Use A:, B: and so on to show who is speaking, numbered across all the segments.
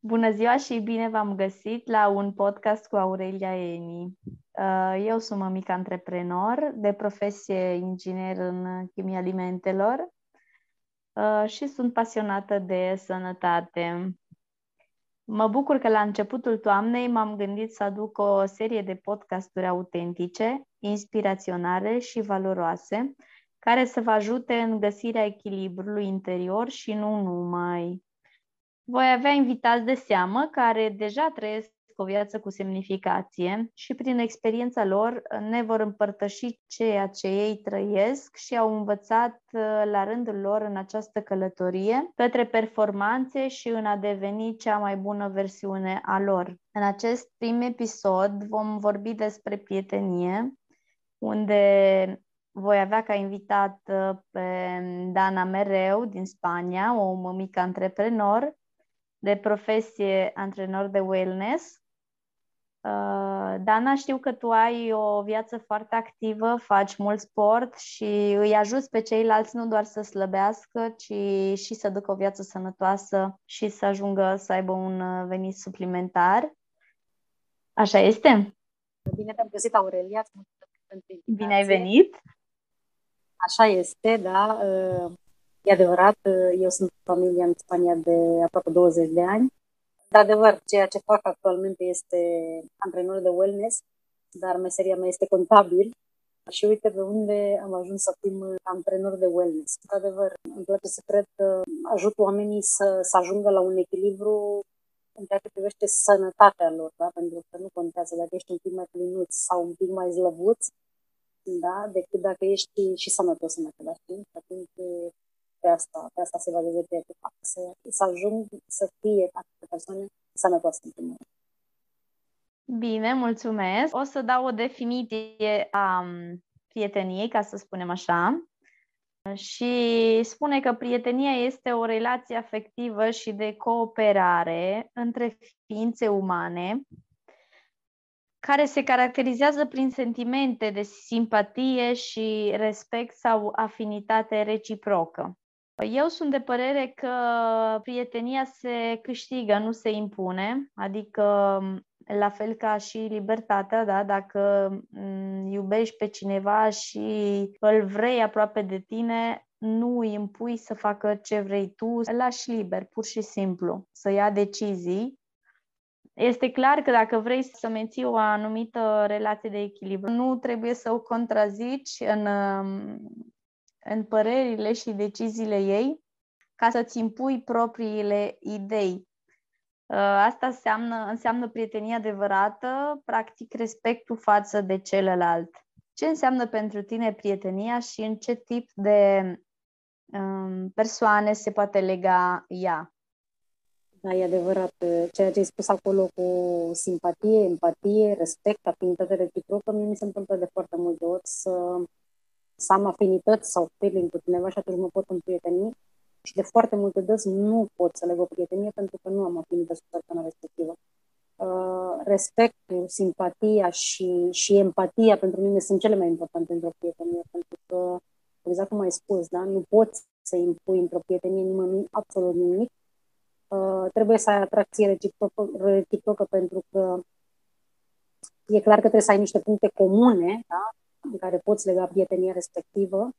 A: Bună ziua și bine v-am găsit la un podcast cu Aurelia Eni. Uh, eu sunt mămică antreprenor, de profesie inginer în chimie alimentelor uh, și sunt pasionată de sănătate. Mă bucur că la începutul toamnei m-am gândit să aduc o serie de podcasturi autentice, inspiraționale și valoroase, care să vă ajute în găsirea echilibrului interior și nu numai. Voi avea invitați de seamă care deja trăiesc o viață cu semnificație și prin experiența lor ne vor împărtăși ceea ce ei trăiesc și au învățat uh, la rândul lor în această călătorie către performanțe și în a deveni cea mai bună versiune a lor. În acest prim episod vom vorbi despre prietenie, unde voi avea ca invitat uh, pe Dana Mereu din Spania, o mămică antreprenor, de profesie antrenor de wellness. Uh, Dana, știu că tu ai o viață foarte activă, faci mult sport și îi ajuți pe ceilalți nu doar să slăbească, ci și să ducă o viață sănătoasă și să ajungă să aibă un uh, venit suplimentar. Așa este?
B: Bine te-am găsit, Aurelia.
A: Bine ai venit!
B: Așa este, da. Uh, E adevărat, eu sunt familia în Spania de aproape 20 de ani. De adevăr, ceea ce fac actualmente este antrenor de wellness, dar meseria mea este contabil. Și uite pe unde am ajuns să fim antrenor de wellness. De adevăr, îmi place să cred că ajut oamenii să, să ajungă la un echilibru în ceea ce privește sănătatea lor, da? pentru că nu contează dacă ești un pic mai plinuț sau un pic mai slăbuț, da? decât dacă ești și sănătos în același timp. Atunci pe asta, pe asta se va vede de fapt, să, să ajung să fie aceste persoane sănătoase în primul rând.
A: Bine, mulțumesc. O să dau o definiție a prieteniei, ca să spunem așa. Și spune că prietenia este o relație afectivă și de cooperare între ființe umane care se caracterizează prin sentimente de simpatie și respect sau afinitate reciprocă. Eu sunt de părere că prietenia se câștigă, nu se impune, adică la fel ca și libertatea, da? dacă mm, iubești pe cineva și îl vrei aproape de tine, nu îi impui să facă ce vrei tu, îl lași liber, pur și simplu, să ia decizii. Este clar că dacă vrei să menții o anumită relație de echilibru, nu trebuie să o contrazici în în părerile și deciziile ei ca să-ți impui propriile idei. Uh, asta înseamnă, înseamnă prietenia adevărată, practic respectul față de celălalt. Ce înseamnă pentru tine prietenia și în ce tip de um, persoane se poate lega ea?
B: Da, e adevărat. Ceea ce ai spus acolo cu simpatie, empatie, respect, afinitate reciprocă, mie mi se întâmplă de foarte multe ori să să am afinități sau feeling cu cineva și atunci mă pot împrieteni și de foarte multe dăți nu pot să leg o prietenie pentru că nu am afinități cu persoana respectivă. Uh, respectul, simpatia și, și empatia pentru mine sunt cele mai importante într-o prietenie, pentru că, exact cum ai spus, da, nu poți să impui într-o prietenie nimănui absolut nimic. Uh, trebuie să ai atracție reciprocă, reciprocă pentru că e clar că trebuie să ai niște puncte comune, da? În care poți lega prietenia respectivă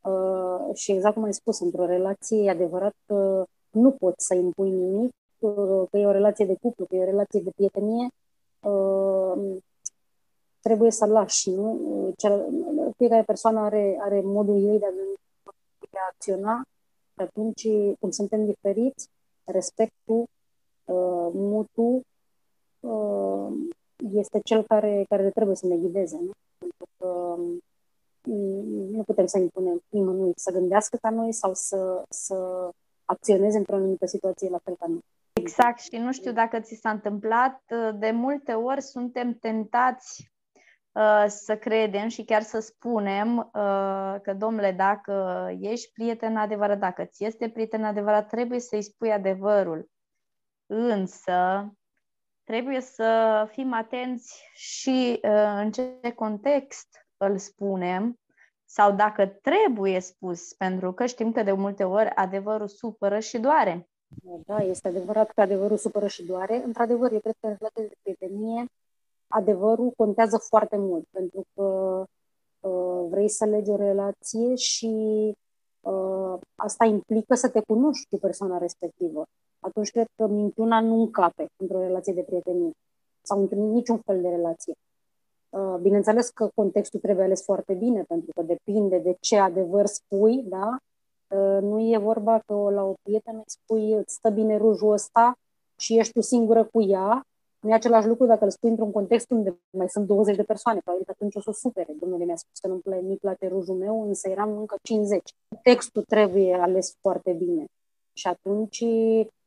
B: uh, și exact cum ai spus, într-o relație e adevărat că nu poți să impui nimic, uh, că e o relație de cuplu, că e o relație de prietenie, uh, trebuie să lași, nu? Cel, fiecare persoană are, are modul ei de a, de a acționa și atunci, cum suntem diferiți, respectul uh, mutu uh, este cel care, care trebuie să ne ghideze. Nu? Nu putem să impunem nimănui să gândească ca noi sau să, să acționeze într-o anumită situație la fel ca noi.
A: Exact, și nu știu dacă ți s-a întâmplat, de multe ori suntem tentați uh, să credem și chiar să spunem uh, că, domnule, dacă ești prieten adevărat, dacă ți este prieten adevărat, trebuie să-i spui adevărul. Însă, trebuie să fim atenți și uh, în ce context îl spunem sau dacă trebuie spus, pentru că știm că de multe ori adevărul supără și doare.
B: Da, este adevărat că adevărul supără și doare. Într-adevăr, eu cred că în relația de prietenie adevărul contează foarte mult, pentru că uh, vrei să legi o relație și uh, asta implică să te cunoști cu persoana respectivă. Atunci cred că minciuna nu încape într-o relație de prietenie sau într niciun fel de relație. Uh, bineînțeles că contextul trebuie ales foarte bine, pentru că depinde de ce adevăr spui, da? Uh, nu e vorba că la o prietenă îi spui, îți stă bine rujul ăsta și ești tu singură cu ea. Nu e același lucru dacă îl spui într-un context unde mai sunt 20 de persoane. Probabil că atunci o să o supere. Domnule mi-a spus că nu mi place rujul meu, însă eram încă 50. Textul trebuie ales foarte bine. Și atunci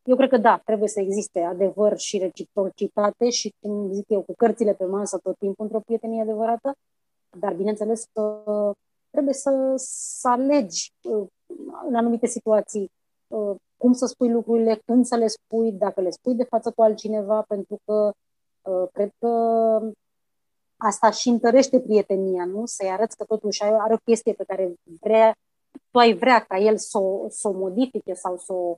B: eu cred că da, trebuie să existe adevăr și reciprocitate și, cum zic eu, cu cărțile pe masă tot timpul într-o prietenie adevărată, dar bineînțeles că trebuie să, să alegi uh, în anumite situații uh, cum să spui lucrurile, când să le spui, dacă le spui de față cu altcineva, pentru că uh, cred că asta și întărește prietenia, nu? Să-i arăți că totuși are o chestie pe care vrea, tu ai vrea ca el să o, să o modifice sau să o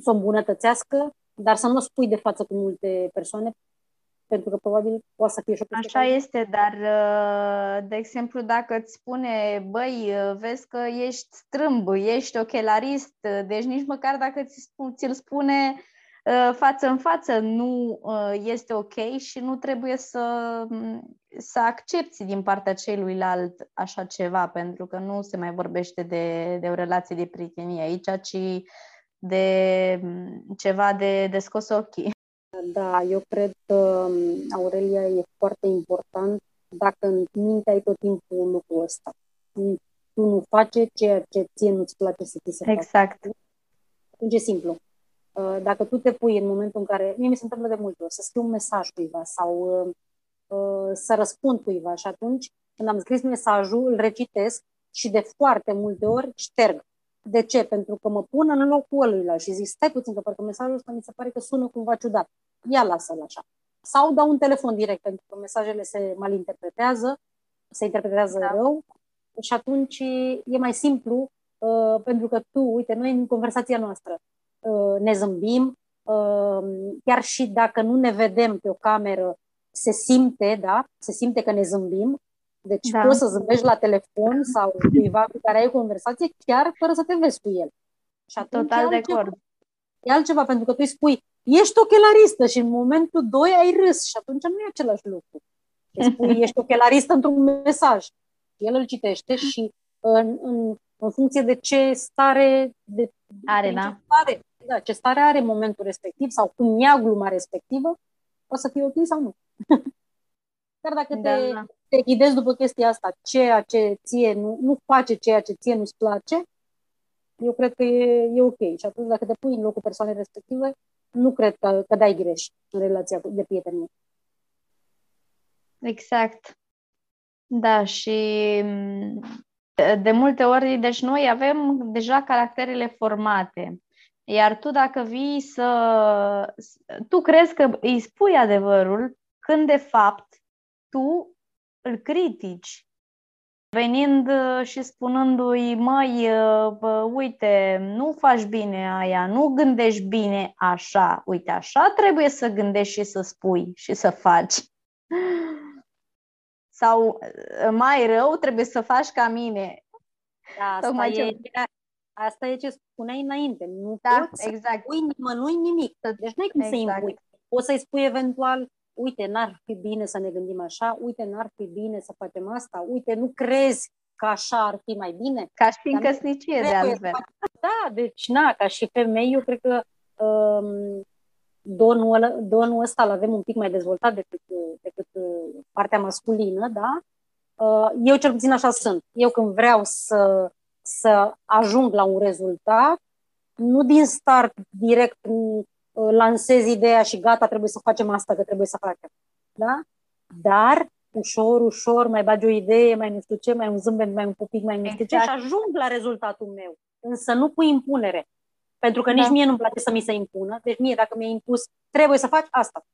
B: să o îmbunătățească, dar să nu o spui de față cu multe persoane, pentru că probabil poate să fie și o
A: Așa este, dar, uh, de exemplu, dacă îți spune, băi, uh, vezi că ești strâmb, ești ochelarist, uh, deci nici măcar dacă ți-l spune față în față nu este ok și nu trebuie să, să accepti din partea celuilalt așa ceva, pentru că nu se mai vorbește de, de o relație de prietenie aici, ci de ceva de, de scos ochii.
B: Da, eu cred că, Aurelia, e foarte important dacă în minte ai tot timpul lucrul ăsta. Tu nu face ceea ce ție nu-ți place să ți se
A: Exact.
B: Facă. Atunci e simplu. Uh, dacă tu te pui în momentul în care, mie mi se întâmplă de multe ori, să scriu un mesaj cuiva sau uh, uh, să răspund cuiva și atunci când am scris mesajul, îl recitesc și de foarte multe ori șterg. De ce? Pentru că mă pun în locul ăluia și zic, stai puțin, că parcă mesajul ăsta mi se pare că sună cumva ciudat. Ia lasă-l așa. Sau dau un telefon direct, pentru că mesajele se malinterpretează, se interpretează da. rău și atunci e mai simplu, uh, pentru că tu, uite, noi în conversația noastră uh, ne zâmbim, uh, chiar și dacă nu ne vedem pe o cameră, se simte, da? Se simte că ne zâmbim deci da. poți să zâmbești la telefon sau cuiva cu care ai o conversație chiar fără să te vezi cu el.
A: Și Total de acord.
B: E altceva, pentru că tu îi spui, ești ochelaristă și în momentul 2 ai râs și atunci nu e același lucru. Îi spui, ești ochelaristă într-un mesaj. El îl citește și în, în, în funcție de ce stare de,
A: are, da. Ce
B: stare, da, ce stare are momentul respectiv sau cum ia gluma respectivă, o să fie ok sau nu. Dar dacă da, te, da. Te ghidezi după chestia asta, ceea ce ție nu, nu face ceea ce ție nu-ți place, eu cred că e, e ok. Și atunci, dacă te pui în locul persoanei respective, nu cred că, că dai greș în relația de prietenie.
A: Exact. Da, și de multe ori, deci noi avem deja caracterele formate. Iar tu dacă vii să... Tu crezi că îi spui adevărul, când de fapt tu îl critici, venind uh, și spunându-i, măi, uh, bă, uite, nu faci bine aia, nu gândești bine așa, uite, așa trebuie să gândești și să spui și să faci. Sau uh, mai rău, trebuie să faci ca mine.
B: Da, asta, e, ce... asta e ce spuneai înainte. Nu
A: da,
B: poți
A: exact. să
B: spui nimănui nimic. Deci nu ai cum exact. să impui. Poți să-i spui eventual, uite, n-ar fi bine să ne gândim așa, uite, n-ar fi bine să facem asta, uite, nu crezi că așa ar fi mai bine?
A: Ca și în căsnicie, de altfel.
B: Da, deci, na, ca și femei, eu cred că um, donul, donul ăsta îl avem un pic mai dezvoltat decât, decât uh, partea masculină, da? Uh, eu cel puțin așa sunt. Eu când vreau să, să ajung la un rezultat, nu din start direct Uh, lansezi ideea și gata, trebuie să facem asta, că trebuie să facem. Da? Dar ușor, ușor, mai bagi o idee, mai nu știu ce, mai un zâmbet, mai un pupic, mai nu știu exact. ce și ajung la rezultatul meu. Însă nu cu impunere. Pentru că da. nici mie nu-mi place să mi se impună. Deci mie, dacă mi-ai impus, trebuie să faci asta.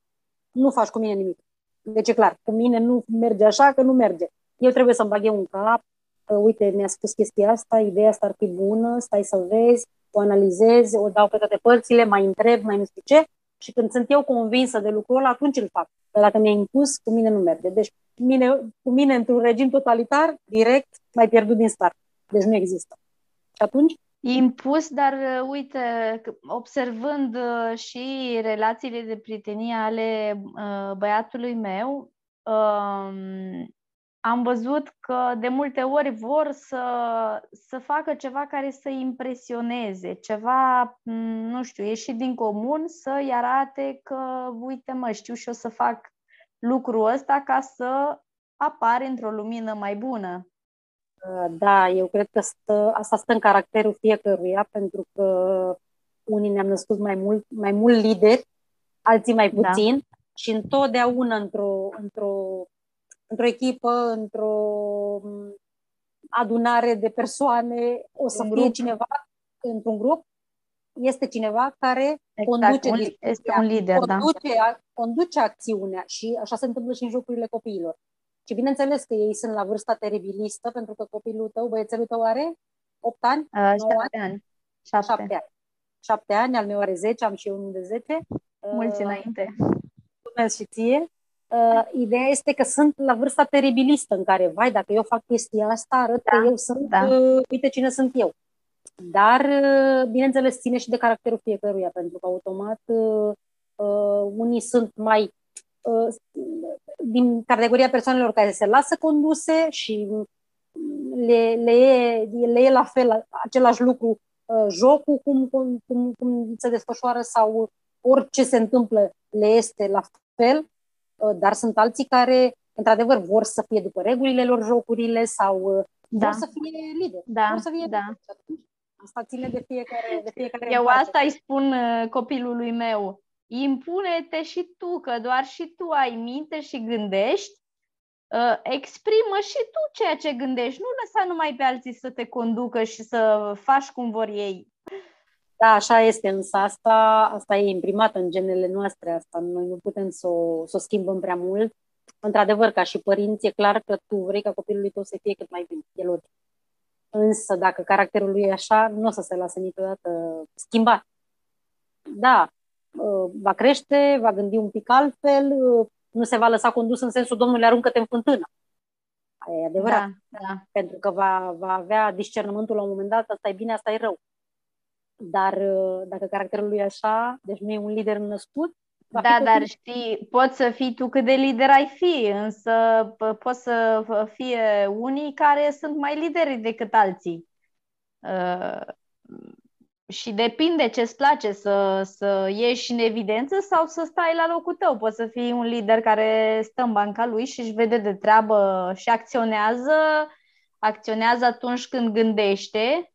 B: Nu faci cu mine nimic. Deci e clar, cu mine nu merge așa, că nu merge. Eu trebuie să-mi bag eu un cap, uh, uite, mi-a spus chestia asta, ideea asta ar fi bună, stai să vezi, o analizez, o dau pe toate părțile, mai întreb, mai nu știu ce și când sunt eu convinsă de lucrul ăla, atunci îl fac. Dar dacă mi-e impus, cu mine nu merge. Deci mine, cu mine într-un regim totalitar, direct, mai pierdut din start. Deci nu există. Și atunci?
A: Impus, dar uh, uite, observând uh, și relațiile de prietenie ale uh, băiatului meu, um, am văzut că de multe ori vor să, să facă ceva care să impresioneze, ceva, nu știu, ieșit din comun, să-i arate că, uite mă, știu și eu să fac lucrul ăsta ca să apare într-o lumină mai bună.
B: Da, eu cred că stă, asta stă în caracterul fiecăruia, pentru că unii ne-am născut mai mult, mai mult lideri, alții mai da. puțin da. și întotdeauna într-o, într-o într-o echipă, într-o mm, adunare de persoane, o să fie cineva într-un grup, este cineva care exact, conduce
A: un, este un lider,
B: da. conduce, da. conduce acțiunea și așa se întâmplă și în jocurile copiilor. Și bineînțeles că ei sunt la vârsta teribilistă, pentru că copilul tău, băiețelul tău are 8 ani?
A: Uh, 7 ani.
B: 7. 7 ani. 7 ani, al meu are 10, am și eu unul de 10.
A: Mulți uh, înainte.
B: Mulțumesc și ție. Uh, ideea este că sunt la vârsta teribilistă în care, vai, dacă eu fac chestia asta, arăt da, că eu sunt, da. uh, uite cine sunt eu. Dar, uh, bineînțeles, ține și de caracterul fiecăruia, pentru că automat uh, uh, unii sunt mai uh, din categoria persoanelor care se lasă conduse și le, le, e, le e la fel același lucru uh, jocul, cum, cum, cum, cum se desfășoară sau orice se întâmplă le este la fel Uh, dar sunt alții care, într-adevăr, vor să fie după regulile lor jocurile sau uh, da. vor să fie lideri.
A: Da,
B: vor să fie
A: da.
B: Asta ține de fiecare, de fiecare
A: Eu asta îi spun uh, copilului meu. Impune-te și tu, că doar și tu ai minte și gândești. Exprimă și tu ceea ce gândești. Nu lăsa numai pe alții să te conducă și să faci cum vor ei.
B: Da, așa este, însă asta, asta e imprimată în genele noastre, asta noi nu putem să o, să o schimbăm prea mult. Într-adevăr, ca și părinți, e clar că tu vrei ca copilul tău să fie cât mai bine, e logic. Însă, dacă caracterul lui e așa, nu o să se lase niciodată schimbat. Da, ă, va crește, va gândi un pic altfel, ă, nu se va lăsa condus în sensul, domnule, aruncă-te în fântână. E adevărat. Da, da. Pentru că va, va avea discernământul la un moment dat, asta e bine, asta e rău. Dar uh, dacă caracterul lui e așa, deci nu e un lider născut,
A: da, dar știi, poți să fii tu cât de lider ai fi, însă poți să fie unii care sunt mai lideri decât alții. Uh, și depinde ce-ți place, să, să ieși în evidență sau să stai la locul tău. Poți să fii un lider care stă în banca lui și își vede de treabă și acționează, acționează atunci când gândește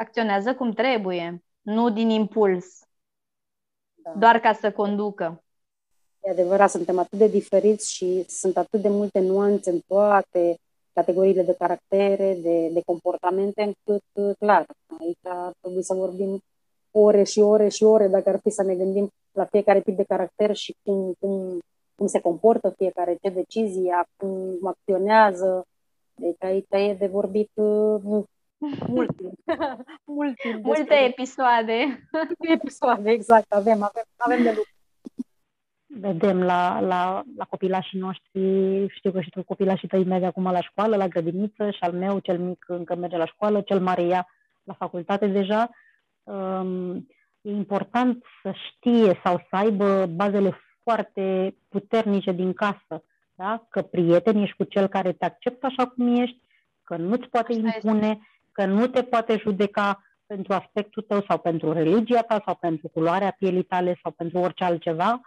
A: acționează cum trebuie, nu din impuls, da. doar ca să conducă.
B: E adevărat, suntem atât de diferiți și sunt atât de multe nuanțe în toate categoriile de caractere, de, de comportamente, încât, clar, aici ar trebui să vorbim ore și ore și ore, dacă ar fi să ne gândim la fiecare tip de caracter și cum, cum, cum se comportă fiecare, ce decizia, cum acționează. Deci aici e de vorbit uh, mult timp.
A: mult timp Multe episoade.
B: Multe episoade, exact, avem, avem, avem de lucru. Vedem la, la, la copilașii noștri, știu că și tu copilașii tăi merg acum la școală, la grădiniță și al meu, cel mic încă merge la școală, cel mare ia la facultate deja. Um, e important să știe sau să aibă bazele foarte puternice din casă, da? că prieten ești cu cel care te acceptă așa cum ești, că nu-ți poate Așa impune, este că nu te poate judeca pentru aspectul tău sau pentru religia ta sau pentru culoarea pielii tale sau pentru orice altceva,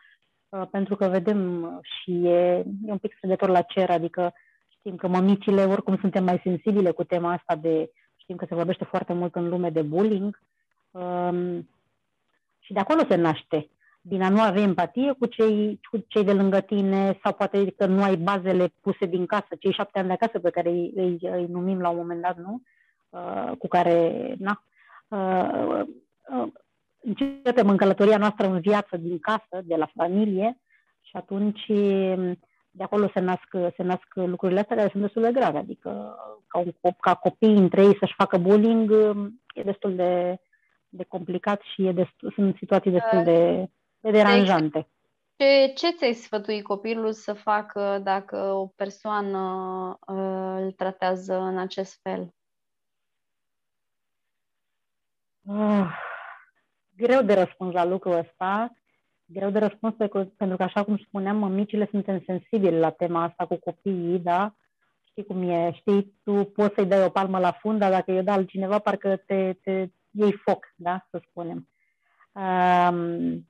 B: uh, pentru că vedem și e, e un pic străgător la cer, adică știm că mămicile oricum suntem mai sensibile cu tema asta de, știm că se vorbește foarte mult în lume de bullying um, și de acolo se naște din a nu avea empatie cu cei, cu cei de lângă tine sau poate că nu ai bazele puse din casă, cei șapte ani de acasă pe care îi, îi, îi numim la un moment dat, nu? Uh, cu care na, uh, uh, începem în călătoria noastră în viață din casă, de la familie și atunci de acolo se nasc, se nasc lucrurile astea care sunt destul de grave. Adică ca, un, ca copiii între ei să-și facă bullying e destul de,
C: de complicat și e destul, sunt situații destul de, de deranjante.
A: Ce, ce ți-ai sfătui copilul să facă dacă o persoană uh, îl tratează în acest fel?
C: Uh, greu de răspuns la lucrul ăsta. Greu de răspuns pentru că, așa cum spuneam, mămicile suntem sensibili la tema asta cu copiii, da? Știi cum e, știi, tu poți să-i dai o palmă la fund, dar dacă i-o dă altcineva, parcă te, te iei foc, da, să spunem. Um,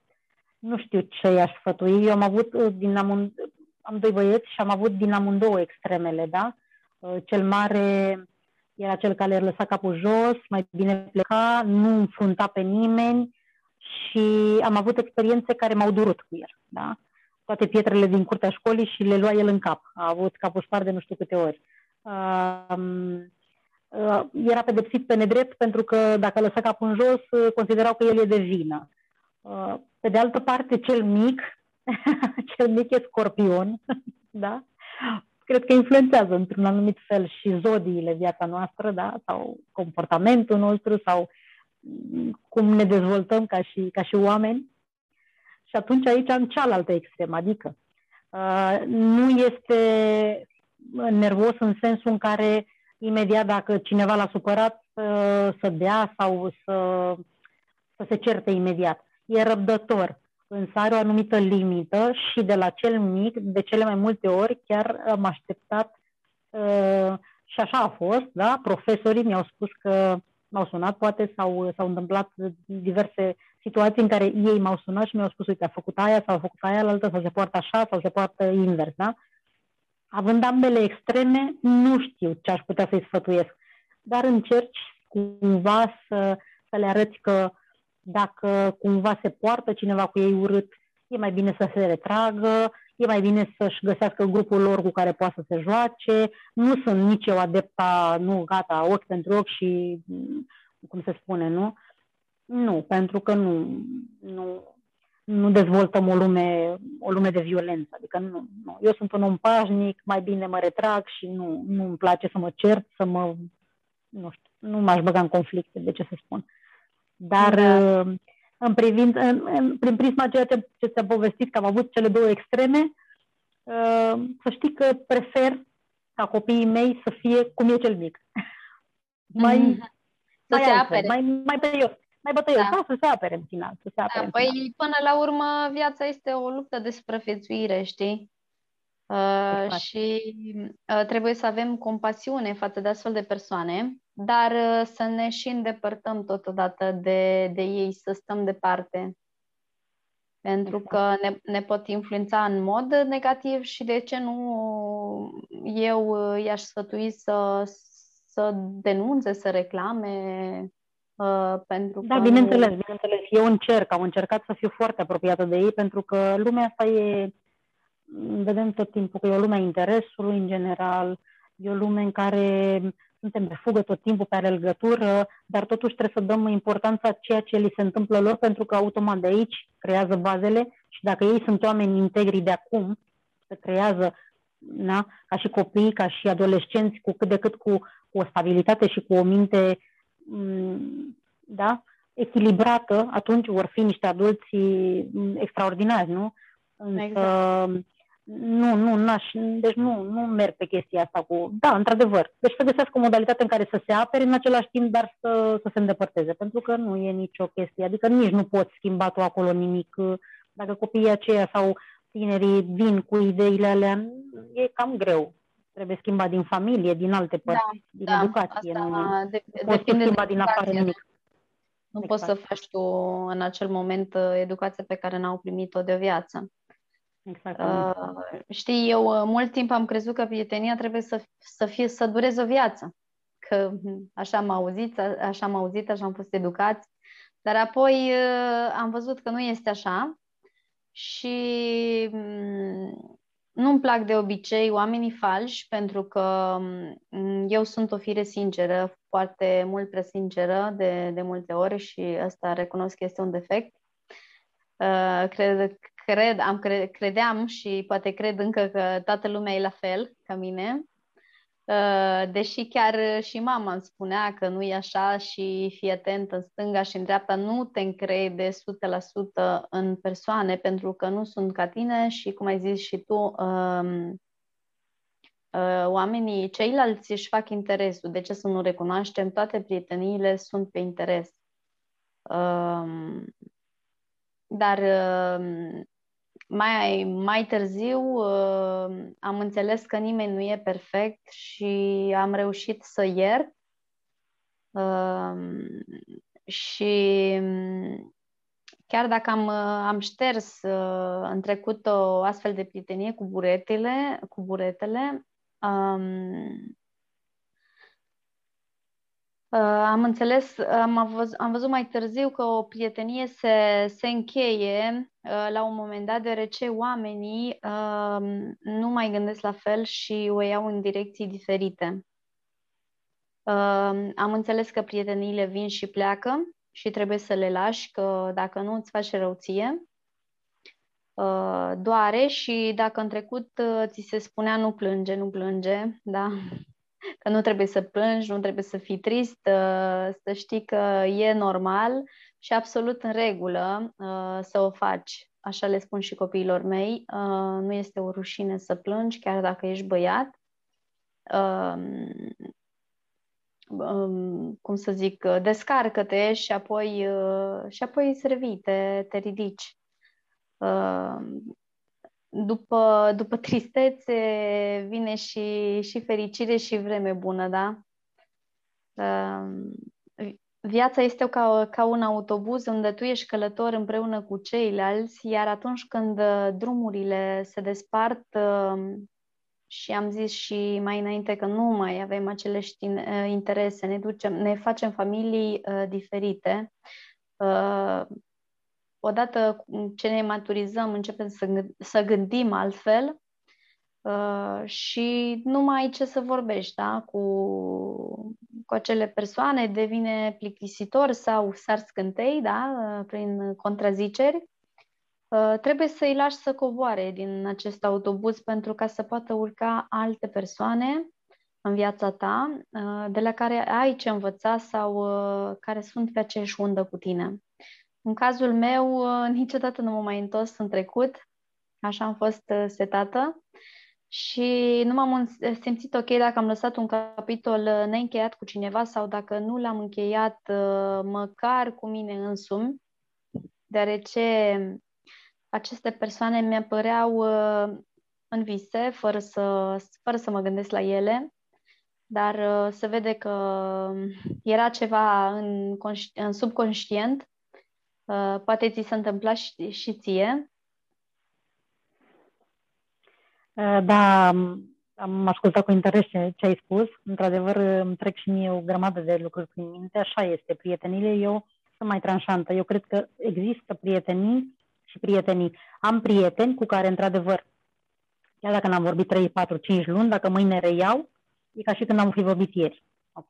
C: nu știu ce i-aș sfătui. Eu am avut uh, din amând... am doi băieți și am avut din amândouă extremele, da? Uh, cel mare era cel care lăsa capul jos, mai bine pleca, nu înfrunta pe nimeni și am avut experiențe care m-au durut cu el, da? Toate pietrele din curtea școlii și le lua el în cap. A avut capul spart de nu știu câte ori. Uh, uh, era pedepsit pe nedrept pentru că dacă lăsa capul în jos, uh, considerau că el e de vină. Uh, pe de altă parte, cel mic, cel mic e scorpion, da? Cred că influențează într-un anumit fel și zodiile viața noastră, da? Sau comportamentul nostru, sau cum ne dezvoltăm ca și, ca și oameni. Și atunci aici am cealaltă extremă, adică uh, nu este nervos în sensul în care imediat dacă cineva l-a supărat uh, să dea sau să, să se certe imediat e răbdător, însă are o anumită limită și de la cel mic, de cele mai multe ori, chiar am așteptat uh, și așa a fost, da? Profesorii mi-au spus că m-au sunat, poate s-au, s-au întâmplat diverse situații în care ei m-au sunat și mi-au spus, uite, a făcut aia sau a făcut aia la altă, sau se poartă așa sau se poartă invers, da? Având ambele extreme, nu știu ce aș putea să-i sfătuiesc, dar încerci cumva să, să le arăți că dacă cumva se poartă cineva cu ei urât, e mai bine să se retragă, e mai bine să-și găsească grupul lor cu care poate să se joace. Nu sunt nici eu adepta, nu, gata, ochi pentru ochi și, cum se spune, nu? Nu, pentru că nu, nu, nu dezvoltăm o lume, o lume de violență. Adică nu, nu. Eu sunt un om pașnic, mai bine mă retrag și nu, nu îmi place să mă cert, să mă, nu știu, nu m-aș băga în conflicte, de ce să spun. Uh, dar da. Uh, în privind, în, în, prin prisma ceea ce, ce ți-am povestit, că am avut cele două extreme, uh, să știi că prefer ca copiii mei să fie cum e cel mic. mai, mm-hmm.
A: Să mai se apere.
C: Mai, mai bătăios. Mai bătăios, da. da, să se apere în final. Să se
A: da,
C: apere
A: da, păi final. până la urmă viața este o luptă de supraviețuire, știi? Uh, și uh, trebuie să avem compasiune față de astfel de persoane dar uh, să ne și îndepărtăm totodată de, de ei, să stăm departe. Pentru exact. că ne, ne pot influența în mod negativ și de ce nu eu uh, i-aș sfătui să, să denunțe, să reclame uh, pentru
C: Da, bineînțeles, nu... bineînțeles. Eu încerc, am încercat să fiu foarte apropiată de ei pentru că lumea asta e, vedem tot timpul că e o lume a interesului în general, e o lume în care suntem de fugă tot timpul pe alergătură, dar totuși trebuie să dăm importanța ceea ce li se întâmplă lor, pentru că automat de aici creează bazele și dacă ei sunt oameni integri de acum, se creează na, ca și copii, ca și adolescenți, cu cât de cât cu, cu o stabilitate și cu o minte mm, da, echilibrată, atunci vor fi niște adulți mm, extraordinari, nu? Însă, exact nu, nu, n-aș, deci nu, nu merg pe chestia asta cu, da, într-adevăr, deci să găsească o modalitate în care să se apere în același timp, dar să, să se îndepărteze, pentru că nu e nicio chestie, adică nici nu poți schimba tu acolo nimic, dacă copiii aceia sau tinerii vin cu ideile alea, e cam greu. Trebuie schimbat din familie, din alte părți, da, din da, educație. Asta, nu, de, nu poți schimba din afară nimic.
A: Nu exact. poți să faci tu în acel moment educația pe care n-au primit-o de o viață.
C: Exact. Uh,
A: știi, eu uh, mult timp am crezut că prietenia trebuie să, să fie, să dureze o viață. Că hm, așa am auzit, așa am auzit, așa am fost educați. Dar apoi uh, am văzut că nu este așa și um, nu-mi plac de obicei oamenii falși pentru că um, eu sunt o fire sinceră, foarte mult prea sinceră de, de multe ori și asta recunosc că este un defect. Uh, cred, cred, am cre- credeam și poate cred încă că toată lumea e la fel ca mine. Uh, deși chiar și mama îmi spunea că nu e așa și fii atent în stânga și în dreapta, nu te încrede 100% în persoane pentru că nu sunt ca tine și, cum ai zis și tu, um, uh, oamenii, ceilalți își fac interesul. De ce să nu recunoaștem? Toate prieteniile sunt pe interes. Um, dar um, mai, mai târziu uh, am înțeles că nimeni nu e perfect și am reușit să iert. Uh, și um, chiar dacă am, uh, am șters uh, în trecut o astfel de prietenie cu buretele, cu buretele um, Uh, am înțeles, am, văzut, am văzut mai târziu că o prietenie se, se încheie uh, la un moment dat, deoarece oamenii uh, nu mai gândesc la fel și o iau în direcții diferite. Am înțeles că prieteniile vin și pleacă și trebuie să le lași, că dacă nu îți face răuție, doare și dacă în trecut ți se spunea nu plânge, nu plânge, da, că nu trebuie să plângi, nu trebuie să fii trist, să știi că e normal și absolut în regulă uh, să o faci. Așa le spun și copiilor mei, uh, nu este o rușine să plângi, chiar dacă ești băiat. Um, um, cum să zic, descarcă-te și apoi, uh, și apoi să revii, te, te ridici după, după tristețe vine și, și fericire și vreme bună, da? Uh, viața este ca, ca un autobuz unde tu ești călător împreună cu ceilalți, iar atunci când uh, drumurile se despart uh, și am zis și mai înainte că nu mai avem aceleași interese, ne, ducem, ne facem familii diferite, odată ce ne maturizăm, începem să, să gândim altfel uh, și nu mai ai ce să vorbești da? cu, cu acele persoane, devine plictisitor sau sar scântei da? Uh, prin contraziceri. Uh, trebuie să îi lași să coboare din acest autobuz pentru ca să poată urca alte persoane în viața ta, uh, de la care ai ce învăța sau uh, care sunt pe aceeași undă cu tine. În cazul meu, uh, niciodată nu m-am mai întors în trecut, așa am fost uh, setată și nu m-am simțit ok dacă am lăsat un capitol uh, neîncheiat cu cineva sau dacă nu l-am încheiat măcar cu mine însumi, deoarece aceste persoane mi-apăreau în vise, fără să, fără să mă gândesc la ele, dar se vede că era ceva în, în subconștient Uh, poate ți s-a întâmplat și, și ție?
C: Uh, da, am ascultat cu interes ce, ce ai spus. Într-adevăr, îmi trec și mie o grămadă de lucruri prin minte. Așa este. Prietenile, eu sunt mai tranșantă. Eu cred că există prietenii și prietenii. Am prieteni cu care, într-adevăr, chiar dacă n-am vorbit 3, 4, 5 luni, dacă mâine reiau, e ca și când am fi vorbit ieri. Ok?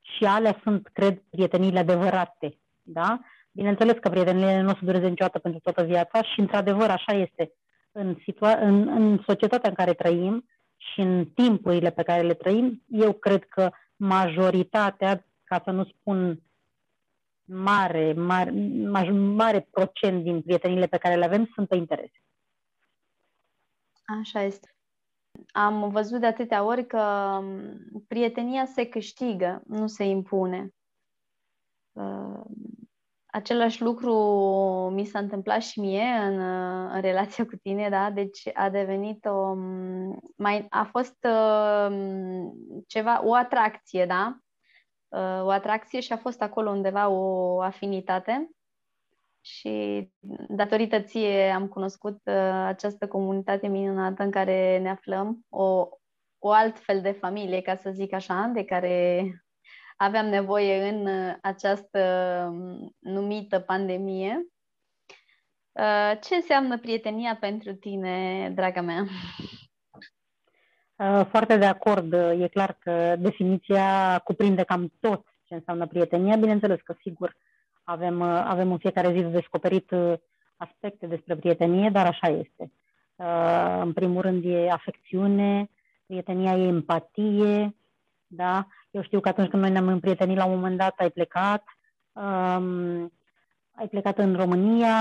C: Și alea sunt, cred, prieteniile adevărate. Da? Bineînțeles că prietenile nu o să dureze niciodată pentru toată viața și, într-adevăr, așa este. În, situa- în, în societatea în care trăim și în timpurile pe care le trăim, eu cred că majoritatea, ca să nu spun mare, mare, mare procent din prietenile pe care le avem sunt pe interes.
A: Așa este. Am văzut de atâtea ori că prietenia se câștigă, nu se impune. Uh, Același lucru mi s-a întâmplat și mie în, în relația cu tine, da? Deci a devenit o... Mai, a fost uh, ceva, o atracție, da? Uh, o atracție și a fost acolo undeva o afinitate și datorită ție am cunoscut uh, această comunitate minunată în care ne aflăm, o, o altfel de familie, ca să zic așa, de care aveam nevoie în uh, această um, numită pandemie. Uh, ce înseamnă prietenia pentru tine, draga mea?
C: Uh, foarte de acord. E clar că definiția cuprinde cam tot ce înseamnă prietenia. Bineînțeles că, sigur, avem, avem în fiecare zi de descoperit aspecte despre prietenie, dar așa este. În primul rând e afecțiune, prietenia e empatie, da? Eu știu că atunci când noi ne-am împrietenit la un moment dat, ai plecat, um, ai plecat în România,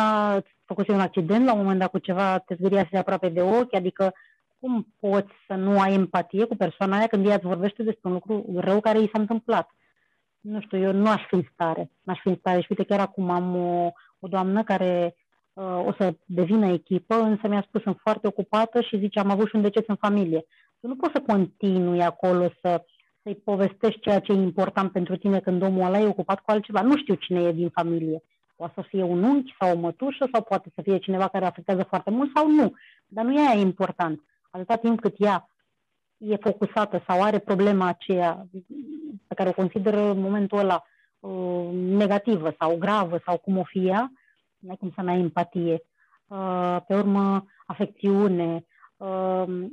C: făcuse un accident la un moment dat cu ceva, te zgâriase aproape de ochi, adică cum poți să nu ai empatie cu persoana aia când ea îți vorbește despre un lucru rău care i s-a întâmplat? Nu știu, eu nu aș fi în stare. N-aș fi în stare. Și uite, chiar acum am o, o doamnă care uh, o să devină echipă, însă mi-a spus, sunt foarte ocupată și zice, am avut și un deces în familie. Tu nu poți să continui acolo să, să-i povestești ceea ce e important pentru tine când omul ăla e ocupat cu altceva. Nu știu cine e din familie. Poate să fie un unchi sau o mătușă sau poate să fie cineva care afectează foarte mult sau nu. Dar nu e aia important. Atâta timp cât ea e focusată sau are problema aceea pe care o consideră în momentul ăla uh, negativă sau gravă sau cum o fie ea, nu ai cum să n-ai empatie. Uh, pe urmă, afecțiune, uh,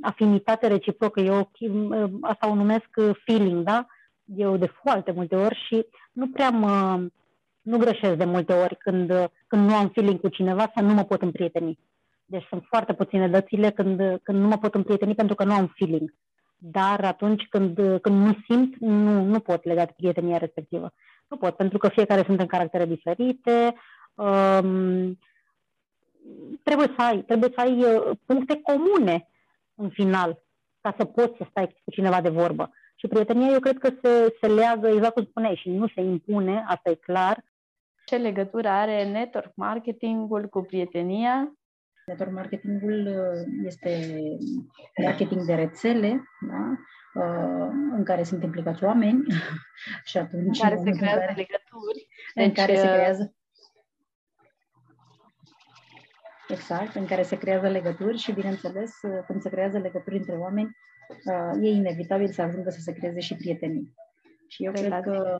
C: afinitate reciprocă, eu asta o numesc feeling, da? Eu de foarte multe ori și nu prea mă, nu greșesc de multe ori când, când nu am feeling cu cineva să nu mă pot împrieteni. Deci sunt foarte puține dățile când, când nu mă pot împrieteni pentru că nu am feeling. Dar atunci când, când nu simt, nu, nu pot lega de prietenia respectivă. Nu pot, pentru că fiecare sunt în caractere diferite. Um, trebuie să ai, trebuie să ai uh, puncte comune în final ca să poți să stai cu cineva de vorbă. Și prietenia, eu cred că se, se leagă, exact cum spuneai, și nu se impune, asta e clar.
A: Ce legătură are network marketingul cu prietenia?
D: Network marketingul uh, este marketing de rețele, da? Uh, în care sunt implicați oameni și atunci...
A: În care se creează care, legături.
D: Deci, în care se uh, creează Exact, în care se creează legături și, bineînțeles, când se creează legături între oameni, e inevitabil să ajungă să se creeze și prietenii. Și eu cred că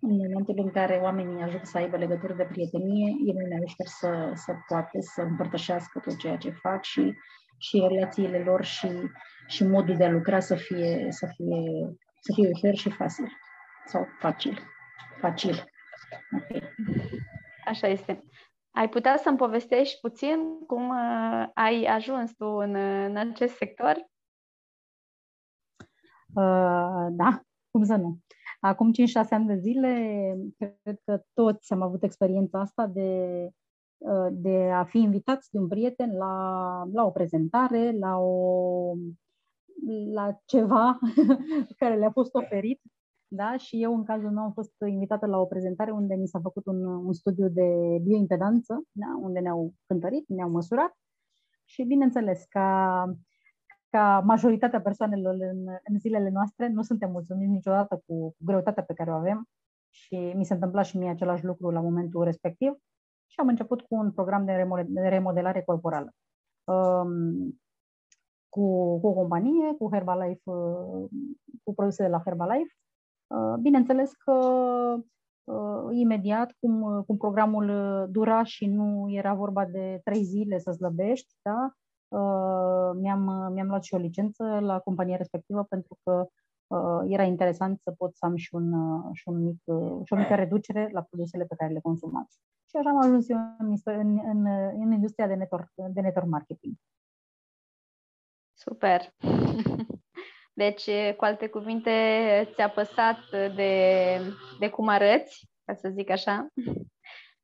D: în momentul în care oamenii ajung să aibă legături de prietenie, e mult mai ușor să, să poate să împărtășească tot ceea ce fac și, și relațiile lor și, și modul de a lucra să fie, să fie, să fie ușor și facil. Sau facil. Facil. Okay.
A: Așa este. Ai putea să-mi povestești puțin cum uh, ai ajuns tu în, în acest sector?
B: Uh, da, cum să nu. Acum 5-6 ani de zile, cred că toți am avut experiența asta de, uh, de a fi invitați de un prieten la, la o prezentare, la, o, la ceva care le-a fost oferit. Da? Și eu, în cazul meu, am fost invitată la o prezentare unde mi s-a făcut un, un studiu de bioimpedanță, da? unde ne-au cântărit, ne-au măsurat și, bineînțeles, ca ca majoritatea persoanelor în, în zilele noastre, nu suntem mulțumiți niciodată cu greutatea pe care o avem și mi se întâmpla și mie același lucru la momentul respectiv și am început cu un program de remodelare corporală. Um, cu, cu o companie, cu Herbalife, uh, cu produse de la Herbalife. Uh, bineînțeles că uh, imediat, cum, cum programul dura și nu era vorba de trei zile să slăbești, da? Uh, mi-am, mi-am luat și o licență la compania respectivă pentru că uh, era interesant să pot să am și, un, uh, și, un mic, și o mică reducere la produsele pe care le consumam. Și așa am ajuns eu în, în, în, în industria de network, de network marketing.
A: Super! Deci, cu alte cuvinte, ți-a păsat de, de cum arăți, ca să zic așa,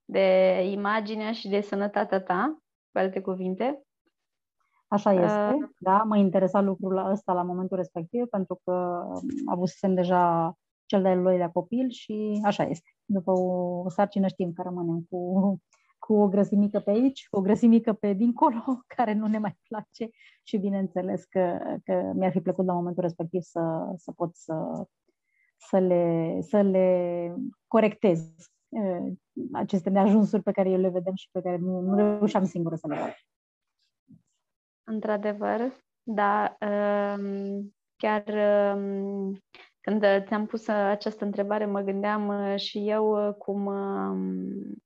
A: de imaginea și de sănătatea ta, cu alte cuvinte.
B: Așa este, uh, da, mă interesa lucrul ăsta la momentul respectiv pentru că avusem deja cel de-al doilea copil și așa este. După o sarcină știm că rămânem cu, cu o grăsimică pe aici, cu o grăsimică pe dincolo, care nu ne mai place și bineînțeles că, că mi-ar fi plăcut la momentul respectiv să, să pot să, să, le, să le corectez uh, aceste neajunsuri pe care eu le vedem și pe care nu, nu reușeam singură să le fac.
A: Într-adevăr, da. Um, chiar um, când ți-am pus această întrebare, mă gândeam uh, și eu uh, cum, um, uh,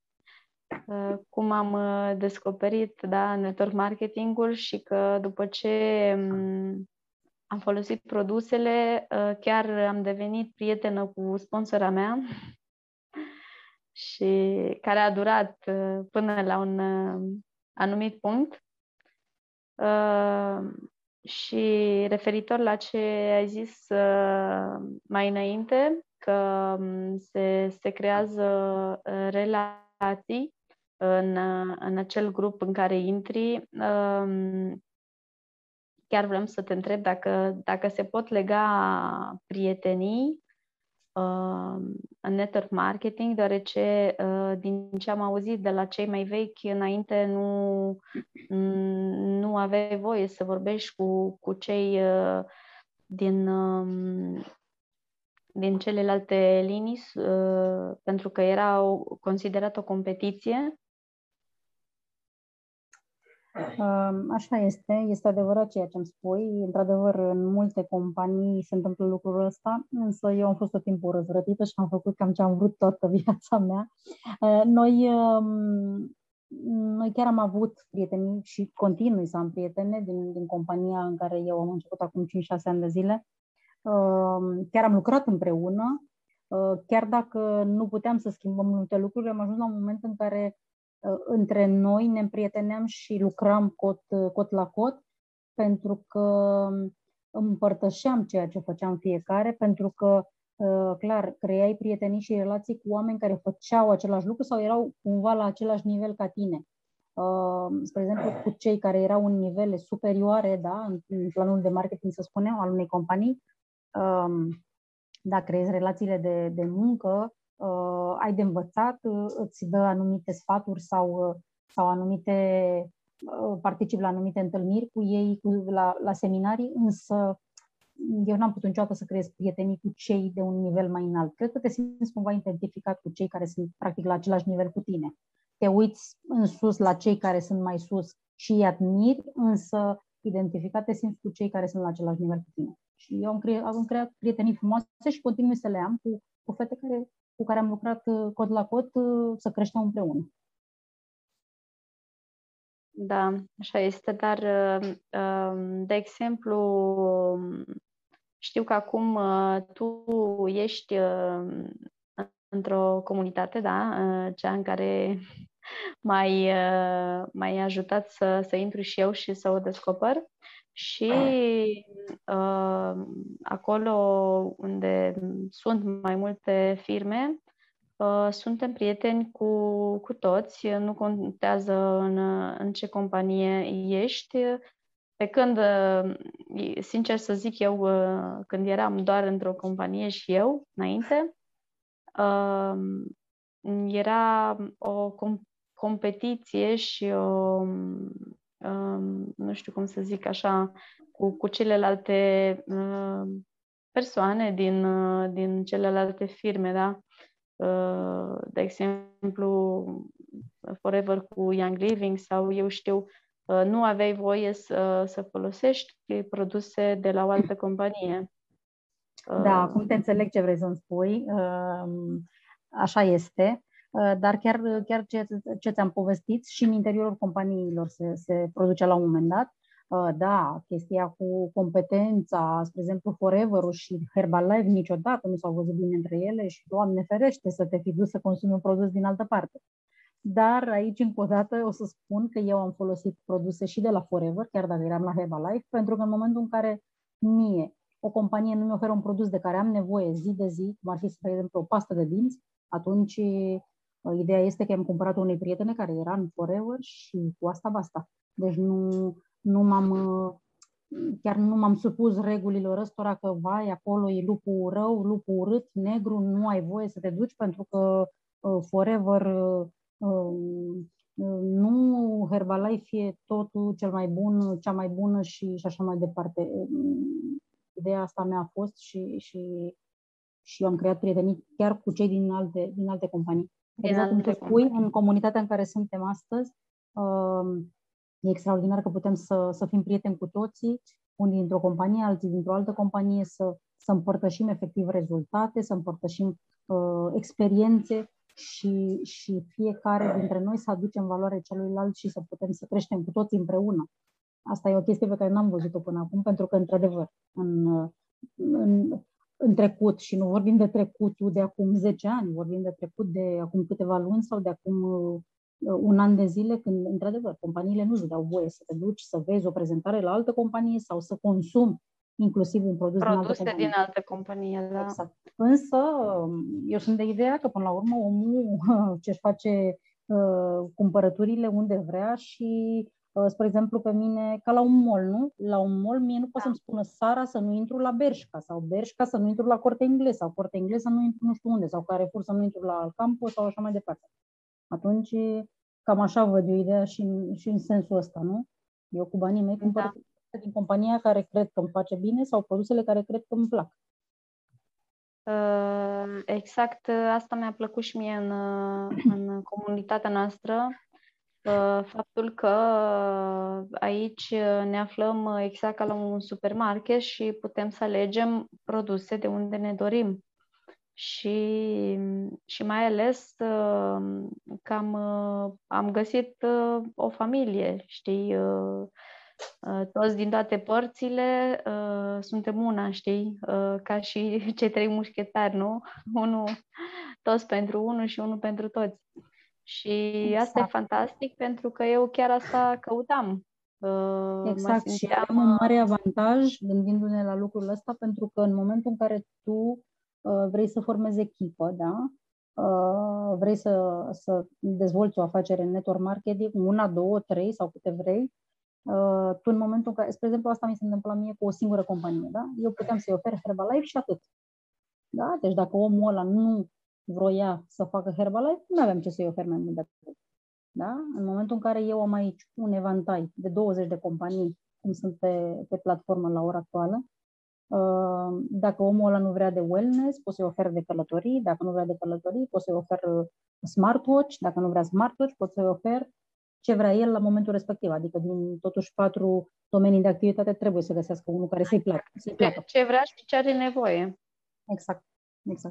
A: cum am descoperit da, network marketingul și că după ce am folosit produsele, chiar am devenit prietenă cu sponsora mea și care a durat până la un anumit punct. Și referitor la ce ai zis uh, mai înainte, că um, se, se creează uh, relații în, în acel grup în care intri, um, chiar vrem să te întreb dacă, dacă se pot lega prietenii uh, în network marketing, deoarece uh, din ce am auzit de la cei mai vechi înainte nu, nu aveai voie să vorbești cu, cu cei uh, din, uh, din celelalte linii uh, pentru că era o, considerat o competiție
B: Așa este, este adevărat ceea ce îmi spui. Într-adevăr, în multe companii se întâmplă lucrul ăsta, însă eu am fost tot timpul răzvrătită și am făcut cam ce am vrut toată viața mea. Noi, noi chiar am avut prieteni și continui să am prietene din, din compania în care eu am început acum 5-6 ani de zile. Chiar am lucrat împreună, chiar dacă nu puteam să schimbăm multe lucruri, am ajuns la un moment în care Uh, între noi ne împrieteneam și lucram cot, uh, cot la cot pentru că împărtășeam ceea ce făceam fiecare, pentru că, uh, clar, creai prietenii și relații cu oameni care făceau același lucru sau erau cumva la același nivel ca tine. Spre exemplu, cu cei care erau în nivele superioare, da, în planul de marketing, să spunem, al unei companii, um, da, creezi relațiile de, de muncă, uh, ai de învățat, uh, îți dă anumite sfaturi sau, uh, sau anumite, uh, particip la anumite întâlniri cu ei, cu, la, la seminarii, însă eu n-am putut niciodată să creez prietenii cu cei de un nivel mai înalt. Cred că te simți cumva identificat cu cei care sunt practic la același nivel cu tine. Te uiți în sus la cei care sunt mai sus și îi admiri, însă identificat te simți cu cei care sunt la același nivel cu tine. Și eu am creat, am creat prietenii frumoase și continui să le am cu, cu fete care cu care am lucrat uh, cod la cod uh, să creștem împreună.
A: Da, așa este, dar, uh, um, de exemplu, știu că acum tu ești într-o comunitate, da, cea în care mai, mai ajutat să, să intru și eu și să o descoper. Și uh, acolo unde sunt mai multe firme, uh, suntem prieteni cu, cu toți, nu contează în, în ce companie ești. Pe când, uh, sincer să zic eu, uh, când eram doar într-o companie și eu, înainte, uh, era o com- competiție și o nu știu cum să zic așa, cu, cu celelalte persoane din, din celelalte firme, da? De exemplu, Forever cu Young Living sau eu știu, nu aveai voie să, să folosești produse de la o altă companie.
B: Da, acum te înțeleg ce vrei să-mi spui. Așa este. Uh, dar chiar, chiar ce, ce ți-am povestit și în interiorul companiilor se, se produce la un moment dat. Uh, da, chestia cu competența, spre exemplu Forever și Herbalife niciodată nu s-au văzut bine între ele și, Doamne ferește, să te fi dus să consumi un produs din altă parte. Dar aici, încă o dată, o să spun că eu am folosit produse și de la Forever, chiar dacă eram la Herbalife, pentru că în momentul în care mie o companie nu mi oferă un produs de care am nevoie zi de zi, cum ar fi, spre exemplu, o pastă de dinți, atunci Ideea este că am cumpărat unei prietene care era în Forever și cu asta basta. Deci nu, nu m-am, chiar nu m-am supus regulilor ăstora că, vai, acolo e lupul rău, lupul urât, negru, nu ai voie să te duci pentru că uh, Forever uh, uh, nu Herbalife e totul cel mai bun, cea mai bună și, și așa mai departe. Ideea asta mea a fost și, și, și eu am creat prietenii chiar cu cei din alte, din alte companii. Exact cum tu spui, în comunitatea în care suntem astăzi, uh, e extraordinar că putem să, să fim prieteni cu toții, unii dintr-o companie, alții dintr-o altă companie, să, să împărtășim efectiv rezultate, să împărtășim uh, experiențe și, și fiecare dintre noi să aducem valoare celuilalt și să putem să creștem cu toții împreună. Asta e o chestie pe care n-am văzut-o până acum, pentru că, într-adevăr, în, în, în trecut și nu vorbim de trecutul de acum 10 ani, vorbim de trecut de acum câteva luni sau de acum un an de zile când, într-adevăr, companiile nu-și dau voie să te duci să vezi o prezentare la altă companie sau să consumi inclusiv un produs
A: Produse
B: din altă companie.
A: din altă companie, da.
B: Exact. Însă, eu sunt de ideea că, până la urmă, omul ce-și face uh, cumpărăturile unde vrea și, uh, spre exemplu, pe mine, ca la un mall, nu? La un mall, mie nu poate
A: Da.
B: să-mi spună Sara să nu intru la Bershka sau Bershka să nu intru la Corte Inglés sau Corte Inglés să nu intru nu știu unde sau Carrefour să nu intru la Alcampo sau așa mai departe. Atunci, cam așa văd eu ideea și în, și în sensul ăsta, nu? Eu cu banii mei cumpăr
A: Da.
B: produse din compania care cred că îmi face bine sau produsele care cred că îmi plac.
A: Uh, Exact uh, asta mi-a plăcut și mie în, uh, în comunitatea noastră. Uh, Faptul că uh, aici uh, ne aflăm uh, exact ca la un supermarket și putem să alegem produse de unde ne dorim. Și, și mai ales uh, că am, uh, am găsit uh, o familie, știi, uh, uh, toți din toate părțile uh, suntem una, știi, uh, ca și cei trei mușchetari, nu? Unul, toți pentru unul și unul pentru toți. Și asta e
B: Exact.
A: fantastic pentru că eu chiar asta căutam. Uh, mă
B: Exact, și
A: simțeam,
B: avem un mare avantaj gândindu-ne la lucrul ăsta, pentru că în momentul în care tu uh, vrei să formezi echipă, da? Uh, vrei să, să dezvolți o afacere în network marketing, una, două, trei sau câte vrei, uh, tu în momentul în care, spre exemplu, asta mi se întâmplă mie cu o singură companie, da? Eu puteam să-i ofer Herbalife și atât. Da? Deci dacă omul ăla nu vroia să facă Herbalife, nu aveam ce să-i ofer mai mult de atât. Da? În momentul în care eu am aici un evantai de 20 de companii, cum sunt pe, pe platformă la ora actuală, uh, dacă omul ăla nu vrea de wellness, pot să-i ofer de călătorii, dacă nu vrea de călătorii, pot să-i ofer uh, smartwatch, dacă nu vrea smartwatch, pot să-i ofer ce vrea el la momentul respectiv. Adică din totuși patru domenii de activitate trebuie să găsească unul care să-i placă. Să-i placă.
A: ce, ce vrea și ce are nevoie.
B: Exact. Exact.